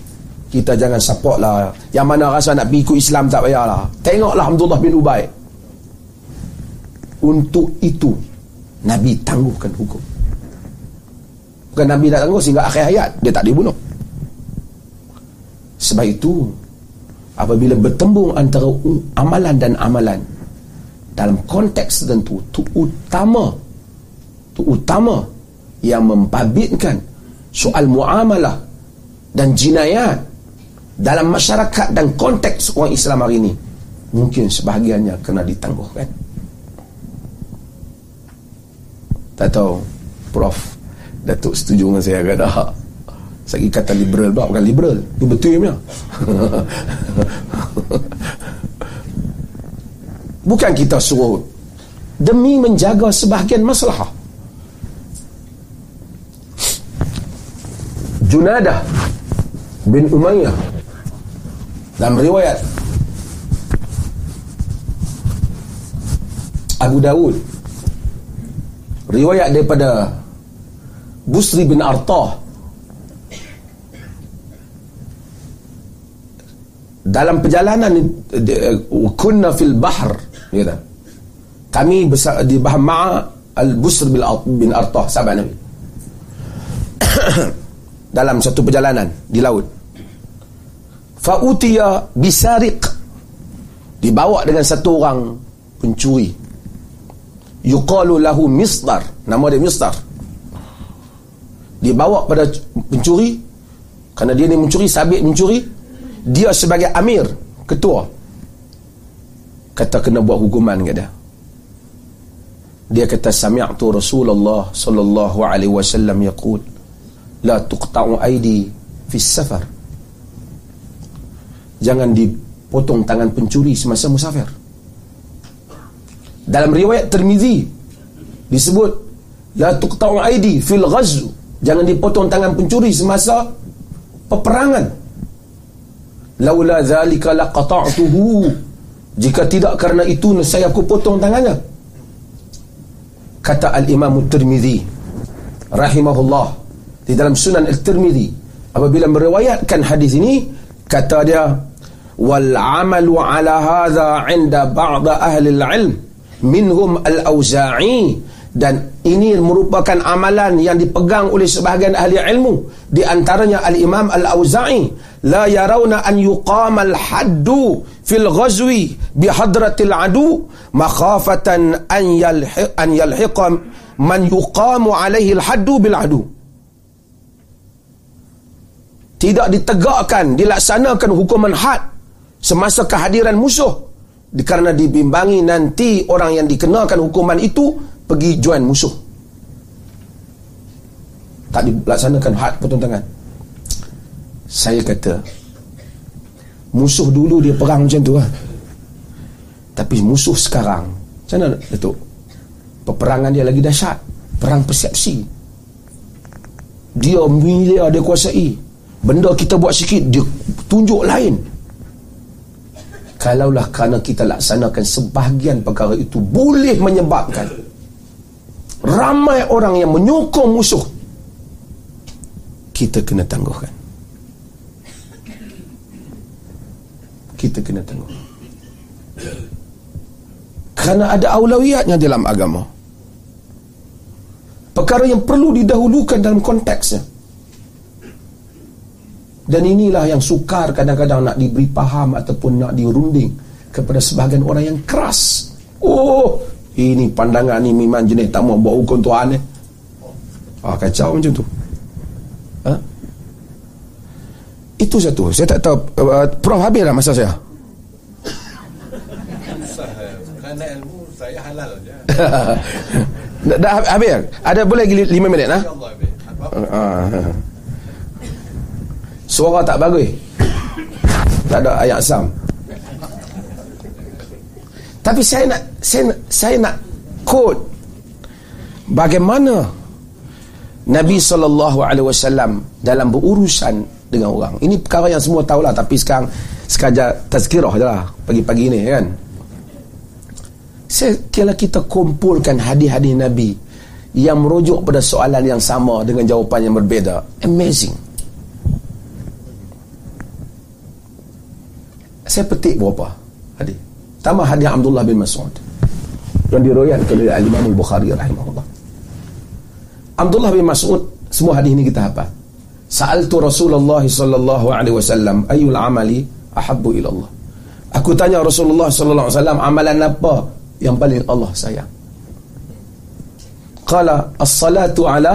Kita jangan support lah. Yang mana rasa nak pergi ikut Islam tak payahlah. Tengoklah Abdullah bin Ubay. Untuk itu, Nabi tangguhkan hukum. Bukan Nabi nak tangguh sehingga akhir hayat dia tak dibunuh. Sebab itu apabila bertembung antara amalan dan amalan dalam konteks tertentu tu utama tu utama yang membabitkan soal muamalah dan jinayat dalam masyarakat dan konteks orang Islam hari ini mungkin sebahagiannya kena ditangguhkan tak tahu Prof Datuk setuju dengan saya kata ha. Saya kata liberal tak bukan liberal. Itu betul punya [LAUGHS] Bukan kita suruh Demi menjaga sebahagian masalah. Junadah bin Umayyah dalam riwayat Abu Dawud riwayat daripada Busri bin Artah. Dalam perjalanan kunna fil bahr kata. Kami di bahr ma'a al busr bin artah sahabat nabi. [COUGHS] Dalam satu perjalanan di laut. Fa utiya bisariq dibawa dengan satu orang pencuri. Yuqalu lahu misdar. Nama dia misdar dibawa pada pencuri kerana dia ni mencuri sabit mencuri dia sebagai amir ketua. Kata kena buat hukuman kat dia. Dia kata sami'tu Rasulullah sallallahu alaihi wasallam yaqul la tuqta'u aidi fi safar. Jangan dipotong tangan pencuri semasa musafir. Dalam riwayat Tirmizi disebut la tuqta'u aidi fil ghazw Jangan dipotong tangan pencuri semasa peperangan. Laula zalika laqata'tuhu. Jika tidak kerana itu saya aku potong tangannya. Kata al-Imam Tirmizi rahimahullah di dalam Sunan Al-Tirmizi apabila meriwayatkan hadis ini kata dia wal amalu ala hadha 'inda ba'd ahli al-'ilm minhum al-auza'i dan ini merupakan amalan yang dipegang oleh sebahagian ahli ilmu. Di antaranya al-imam al-auza'i la yarawna an yuqama al-haddu fil ghazwi bi hadratil adu makhafatan an yalhiq an yalhiqa man yuqamu alaihi al-haddu bil adu. Tidak ditegakkan dilaksanakan hukuman had semasa kehadiran musuh. Kerana dibimbangi nanti orang yang dikenakan hukuman itu pergi join musuh. Tak dilaksanakan had pertentangan saya kata musuh dulu dia perang macam tu lah tapi musuh sekarang macam mana Datuk? Peperangan dia lagi dahsyat. Perang persepsi. Dia milia dia kuasai. Benda kita buat sikit dia tunjuk lain. Kalaulah kerana kita laksanakan sebahagian perkara itu boleh menyebabkan ramai orang yang menyokong musuh. Kita kena tangguhkan. Kita kena tangguh kerana ada aulawiyatnya dalam agama. Perkara yang perlu didahulukan dalam konteksnya. Dan inilah yang sukar kadang-kadang nak diberi paham ataupun nak dirunding kepada sebahagian orang yang keras. Oh, ini pandangan ni memang jenis tak mau buat hukum Tuhan ni. Ah, kacau macam tu. Ha? Itu satu. Saya tak tahu. Uh, Prof habis lah masa saya. Kerana ilmu saya halal je. dah, dah habis? Ada boleh lagi lima minit? Ha? InsyaAllah habis. Uh, Suara tak bagus Tak ada ayat sam Tapi saya nak Saya saya nak Quote Bagaimana Nabi SAW Dalam berurusan Dengan orang Ini perkara yang semua tahulah Tapi sekarang Sekadar tazkirah je lah Pagi-pagi ni kan saya kira kita kumpulkan hadis-hadis Nabi yang merujuk pada soalan yang sama dengan jawapan yang berbeza. Amazing. saya petik berapa hadis tambah hadis Abdullah bin Mas'ud yang diriwayatkan oleh Imam Al-Bukhari rahimahullah. Abdullah bin Mas'ud semua hadis ini kita hafal. Sa'altu Rasulullah sallallahu alaihi wasallam ayyul amali ahabbu ila Allah? Aku tanya Rasulullah sallallahu alaihi wasallam amalan apa yang paling Allah sayang? Qala as-salatu ala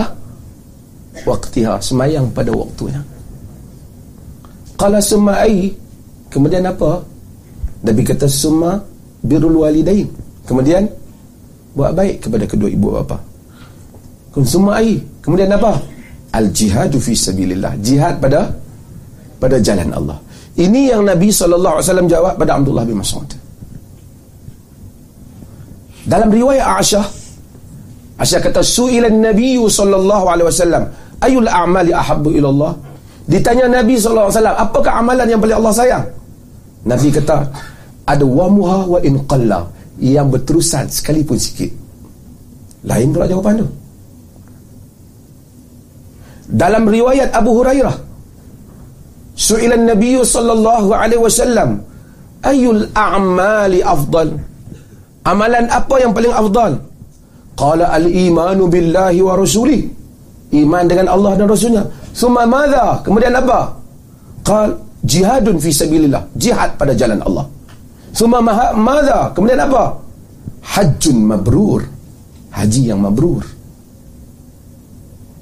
waqtiha semayang pada waktunya. Qala summa ayy Kemudian apa? Nabi kata summa birrul walidain. Kemudian buat baik kepada kedua ibu bapa. Ai. Kemudian apa? Al jihadu fi sabilillah. Jihad pada pada jalan Allah. Ini yang Nabi wasallam jawab pada Abdullah bin Mas'ud. Dalam riwayat Aisyah Aisyah kata su'ilan Nabi wasallam ayul a'mali ahabbu ila Allah? Ditanya Nabi wasallam, apakah amalan yang paling Allah sayang? Nabi kata ada wamuha wa in qalla yang berterusan sekalipun sikit. Lain pula jawapan tu. Dalam riwayat Abu Hurairah Su'ilan Nabi sallallahu alaihi wasallam ayul a'mali afdal? Amalan apa yang paling afdal? Qala al-imanu billahi wa rasuli. Iman dengan Allah dan Rasulnya. Suma madha? Kemudian apa? Qal jihadun fi sabilillah jihad pada jalan Allah summa madza kemudian apa? Hajjun mabrur. Haji yang mabrur.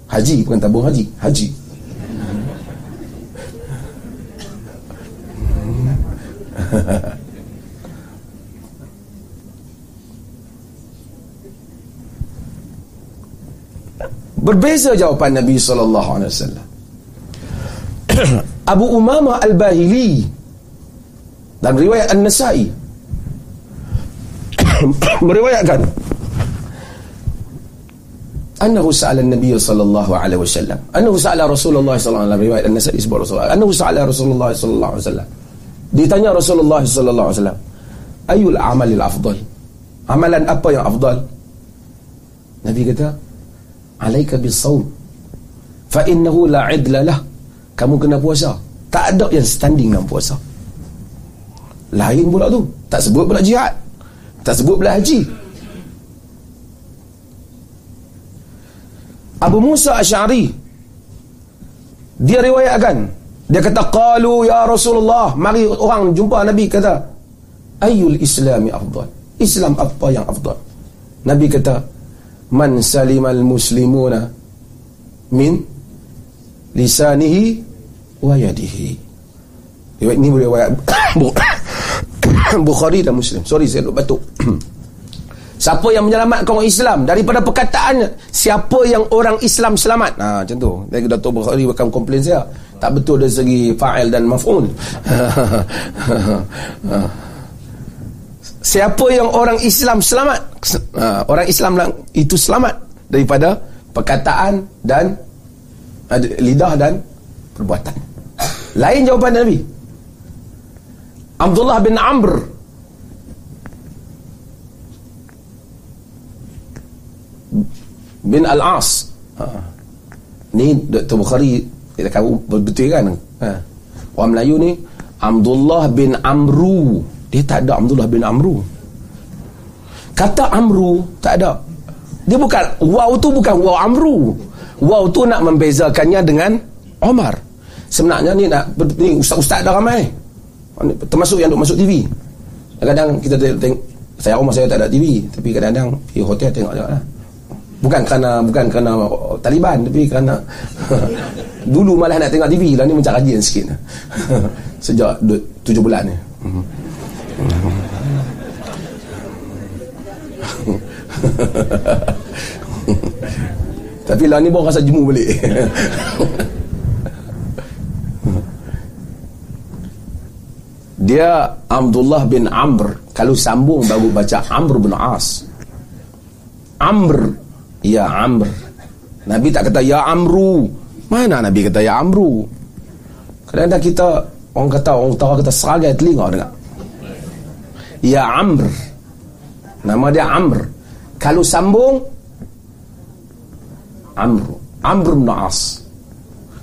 Haji bukan tabung haji. Haji. [LAUGHS] Berbeza jawapan Nabi sallallahu alaihi wasallam. [CLEARS THROAT] Abu Umamah Al-Bahili dan riwayat An-Nasai. [COUGHS] Meriwayatkan. Annahu sa'ala an-nabiy sallallahu alaihi wasallam. Annahu sa'ala Rasulullah sallallahu alaihi riwayat An-Nasai sebut Rasulullah. Annahu sa'ala Rasulullah sallallahu alaihi wasallam. Ditanya Rasulullah sallallahu alaihi wasallam ayul a'malil afdal? Amalan apa yang afdal? Nabi kata alaika bisawm fa innahu la idla lah. Kamu kena puasa. Tak ada yang standing dalam puasa lain pula tu. Tak sebut pula jihad. Tak sebut pula haji. Abu Musa Asy'ari dia riwayatkan. Dia kata qalu ya Rasulullah. Mari orang jumpa Nabi kata ayyul islami afdal? Islam apa yang afdal? Nabi kata man salimal muslimuna min lisanihi wa yadihi. Ini riwayat [COUGHS] [COUGHS] Bukhari dan Muslim sorry saya lupa batuk [COUGHS] Siapa yang menyelamatkan orang Islam daripada perkataan siapa yang orang Islam selamat. Ha macam tu. Dari Datuk Bukhari akan komplain saya. Tak betul dari segi fa'il dan maf'ul. [LAUGHS] siapa yang orang Islam selamat? Ha, orang Islam itu selamat daripada perkataan dan lidah dan perbuatan. Lain jawapan Nabi. Abdullah bin Amr. Bin Al-As. Ha. ni Dr. Bukhari kita tahu betul kan? Ha. orang Melayu ni Abdullah bin Amru. Dia tak ada Abdullah bin Amru. Kata Amru tak ada. Dia bukan wow tu bukan wow Amru. Wow tu nak membezakannya dengan Omar. Sebenarnya ni nak ni ustaz-ustaz dah ramai termasuk yang duk masuk TV kadang-kadang kita tengok saya rumah saya tak ada TV tapi kadang-kadang pergi hotel tengok je lah. Bukan kerana bukan kerana Taliban tapi kerana [LAUGHS] dulu malah nak tengok TV lah ni macam kajian sikit [LAUGHS] sejak tujuh bulan ni. [LAUGHS] Tapi lah ni pun rasa jemu balik dia Abdullah bin Amr. Kalau sambung baru baca Amr bin As. Amr. Ya Amr. Nabi tak kata Ya Amru. Mana Nabi kata Ya Amru? Kadang-kadang kita Orang kata Orang tahu kata Seragai telinga dengar. Ya Amr. Nama dia Amr. Kalau sambung Amr. Amr bin As.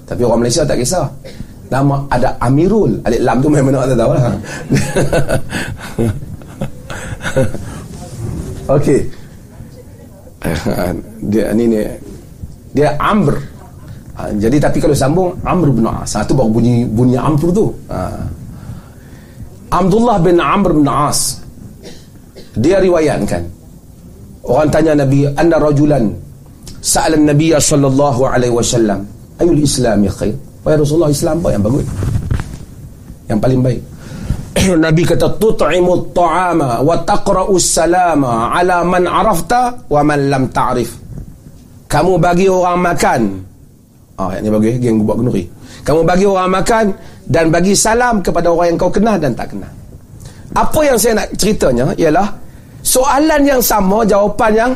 Tapi orang Malaysia tak kisah Nama ada Amirul. Alik Lam tu memang tak tahu lah. [LAUGHS] Okey. Dia ni ni dia Amr. Ha, jadi tapi kalau sambung Amr bin As. Satu baru bunyi bunyi Amr tu. Ha. Abdullah bin Amr bin As. Dia riwayatkan. Orang tanya Nabi anna rajulan sa'ala Nabi sallallahu alaihi wasallam ayul islam ya khair ya Rasulullah Islam apa yang bagus yang paling baik [CLEARS THROAT] Nabi kata tut'imu ta'ama wa taqra'u salama ala man arafta wa man lam ta'rif. Kamu bagi orang makan. Ah, yang ni bagi geng buat kenuri. Kamu bagi orang makan dan bagi salam kepada orang yang kau kenal dan tak kenal. Apa yang saya nak ceritanya ialah soalan yang sama, jawapan yang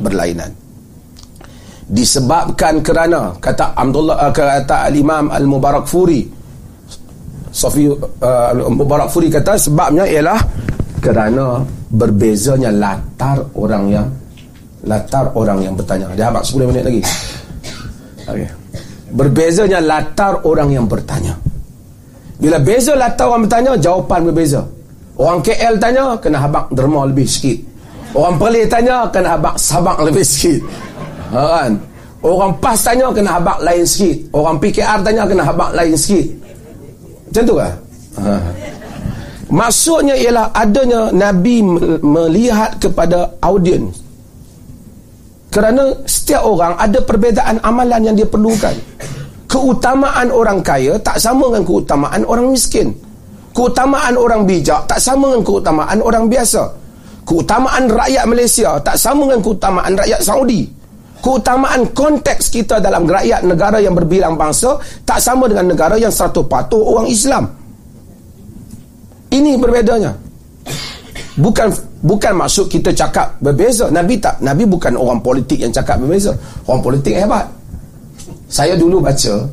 berlainan. Disebabkan kerana kata Abdullah uh, kata Al-Imam Al-Mubarak Furi Sofi uh, Mubarak Furi kata sebabnya ialah kerana berbezanya latar orang yang latar orang yang bertanya. Dia habaq 10 minit lagi. Okey. Berbezanya latar orang yang bertanya. Bila beza latar orang bertanya, jawapan berbeza. Orang KL tanya, kena habaq derma lebih sikit. Orang Perlis tanya, kena habaq sabak lebih sikit. Ha, kan? Orang PAS tanya, kena habaq lain sikit. Orang PKR tanya, kena habaq lain sikit. Macam tu lah ha. Maksudnya ialah adanya Nabi melihat kepada audiens Kerana setiap orang ada perbezaan amalan yang dia perlukan Keutamaan orang kaya tak sama dengan keutamaan orang miskin Keutamaan orang bijak tak sama dengan keutamaan orang biasa Keutamaan rakyat Malaysia tak sama dengan keutamaan rakyat Saudi keutamaan konteks kita dalam rakyat negara yang berbilang bangsa tak sama dengan negara yang satu patuh orang Islam. Ini berbezanya bukan bukan maksud kita cakap berbeza. Nabi tak Nabi bukan orang politik yang cakap berbeza. Orang politik hebat. Saya dulu baca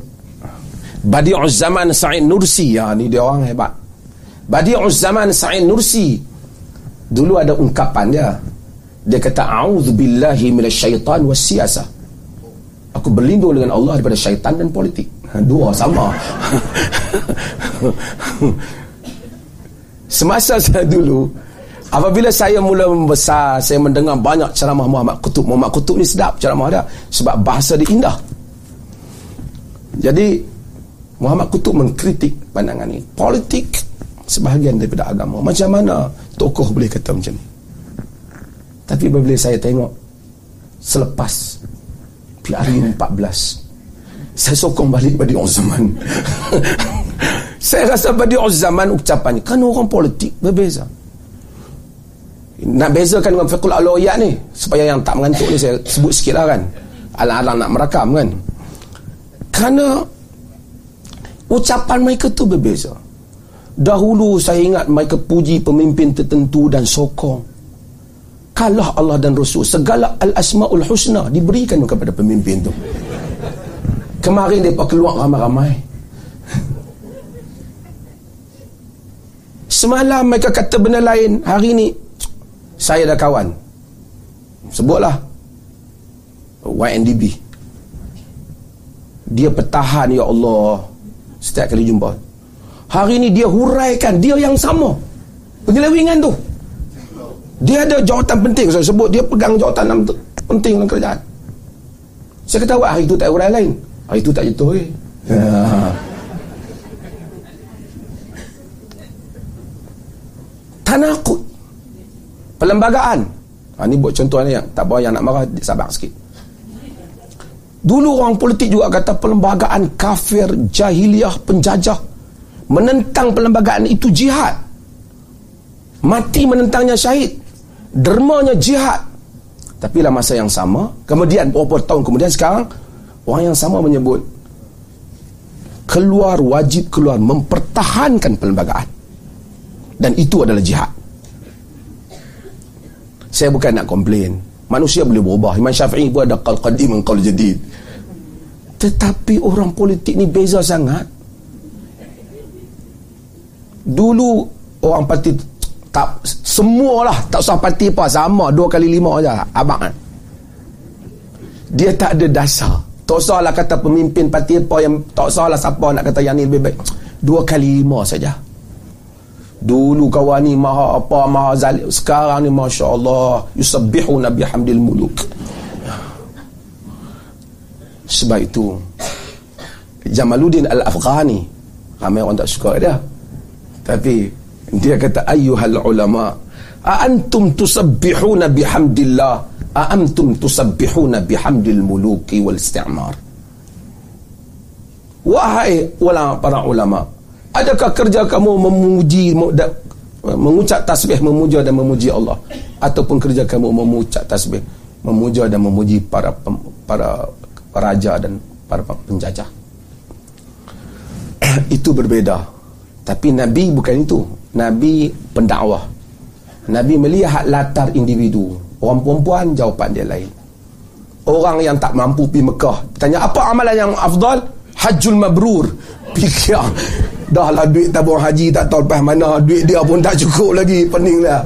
Badi'uz Zaman Sa'id Nursi. Ya, ni dia orang hebat. Badi'uz Zaman Sa'id Nursi. Dulu ada ungkapan dia dia kata a'udzubillahi minasyaitan wassiyasah aku berlindung dengan Allah daripada syaitan dan politik. Ha, dua sama. [LAUGHS] Semasa saya dulu apabila saya mula membesar saya mendengar banyak ceramah Muhammad Kutub. Muhammad Kutub ni sedap ceramah dia sebab bahasa dia indah. Jadi Muhammad Kutub mengkritik pandangan ini politik sebahagian daripada agama. Macam mana tokoh boleh kata macam ni tapi bila saya tengok selepas PRU 14 saya sokong balik pada zaman. [LAUGHS] Saya rasa pada zaman ucapan ni kan orang politik berbeza. Nak bezakan dengan fiqhul alawiyat ni supaya yang tak mengantuk ni saya sebut sikit lah kan. Alang-alang nak merakam kan. Kerana ucapan mereka tu berbeza. Dahulu saya ingat mereka puji pemimpin tertentu dan sokong kalah Allah dan Rasul segala al-asma'ul husna diberikan kepada pemimpin tu. Kemarin mereka keluar ramai-ramai. Semalam mereka kata benda lain. Hari ni saya dah kawan sebutlah YNDB dia pertahan ya Allah. Setiap kali jumpa. Hari ni dia huraikan dia yang sama. Penyelewengan tu dia ada jawatan penting saya sebut dia pegang jawatan penting dalam kerajaan. Saya kata awak hari itu tak orang lain. Hari itu tak jatuh eh. Ya. [LAUGHS] tanakut perlembagaan ha, ni buat contoh ni yang tak boleh yang nak marah sabar sikit. Dulu orang politik juga kata perlembagaan kafir jahiliah penjajah. Menentang perlembagaan itu jihad. Mati menentangnya syahid dermanya jihad. Tapi dalam masa yang sama kemudian beberapa tahun kemudian sekarang orang yang sama menyebut keluar wajib keluar mempertahankan perlembagaan. Dan itu adalah jihad. Saya bukan nak komplain. Manusia boleh berubah. Imam Syafi'i pun ada qal qadim qal jadid. Tetapi orang politik ni beza sangat. Dulu orang parti tak semualah tak usah parti apa sama dua kali lima aja abang. Dia tak ada dasar. Tak usahlah kata pemimpin parti apa yang tak usahlah siapa nak kata yang ni lebih baik. Dua kali lima saja. Dulu kawan ni maha apa maha zalim. Sekarang ni Masya Allah yusabbihu nabi hamdil muluk. Sebab itu Jamaluddin Al-Afghani ramai orang tak suka dia. Tapi dia kata ayyuhal ulama a antum tusabbihuna bihamdillah a antum tusabbihuna bihamdil muluki wal istimar. Wahai ulama para ulama adakah kerja kamu memuji mengucap tasbih memuja dan memuji Allah? Ataupun kerja kamu mengucap tasbih memuja dan memuji para para raja dan para penjajah? [CLEARS THROAT] Itu berbeza tapi nabi bukan itu. Nabi pendakwah. Nabi melihat latar individu. Orang perempuan jawapan dia lain. Orang yang tak mampu pergi Mekah. Tanya apa amalan yang afdal? Hajjul mabrur. [LAUGHS] Fikir. Dah lah duit tabung haji Tak tahu lepas mana. Duit dia pun tak cukup lagi. Pening lah.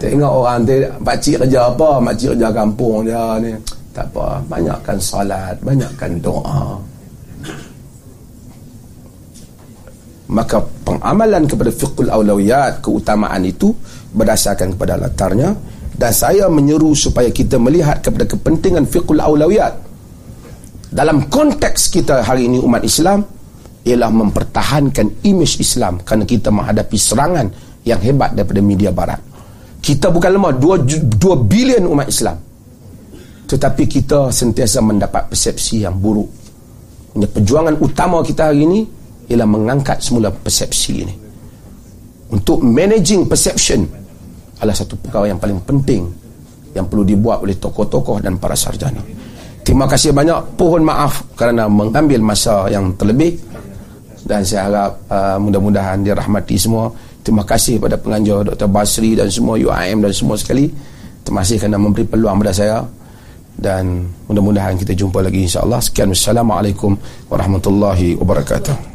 Tengok orang tu Pakcik kerja apa? Makcik kerja kampung dia ni. Tak apa. Banyakkan salat Banyakkan doa maka pengamalan kepada fiqhul awlawiyat keutamaan itu berdasarkan kepada latarnya. Dan saya menyeru supaya kita melihat kepada kepentingan fiqhul awlawiyat. Dalam konteks kita hari ini umat Islam ialah mempertahankan imej Islam kerana kita menghadapi serangan yang hebat daripada media barat. Kita bukan lemah 2, 2 bilion umat Islam. Tetapi kita sentiasa mendapat persepsi yang buruk. Perjuangan utama kita hari ini ialah mengangkat semula persepsi ini untuk managing perception adalah satu perkara yang paling penting yang perlu dibuat oleh tokoh-tokoh dan para sarjana. Terima kasih banyak. Pohon maaf kerana mengambil masa yang terlebih. Dan saya harap uh, mudah-mudahan dirahmati semua. Terima kasih kepada penganjur Dr. Basri dan semua UIM dan semua sekali. Terima kasih kerana memberi peluang kepada saya. Dan mudah-mudahan kita jumpa lagi insyaAllah sekian. Wassalamualaikum warahmatullahi wabarakatuh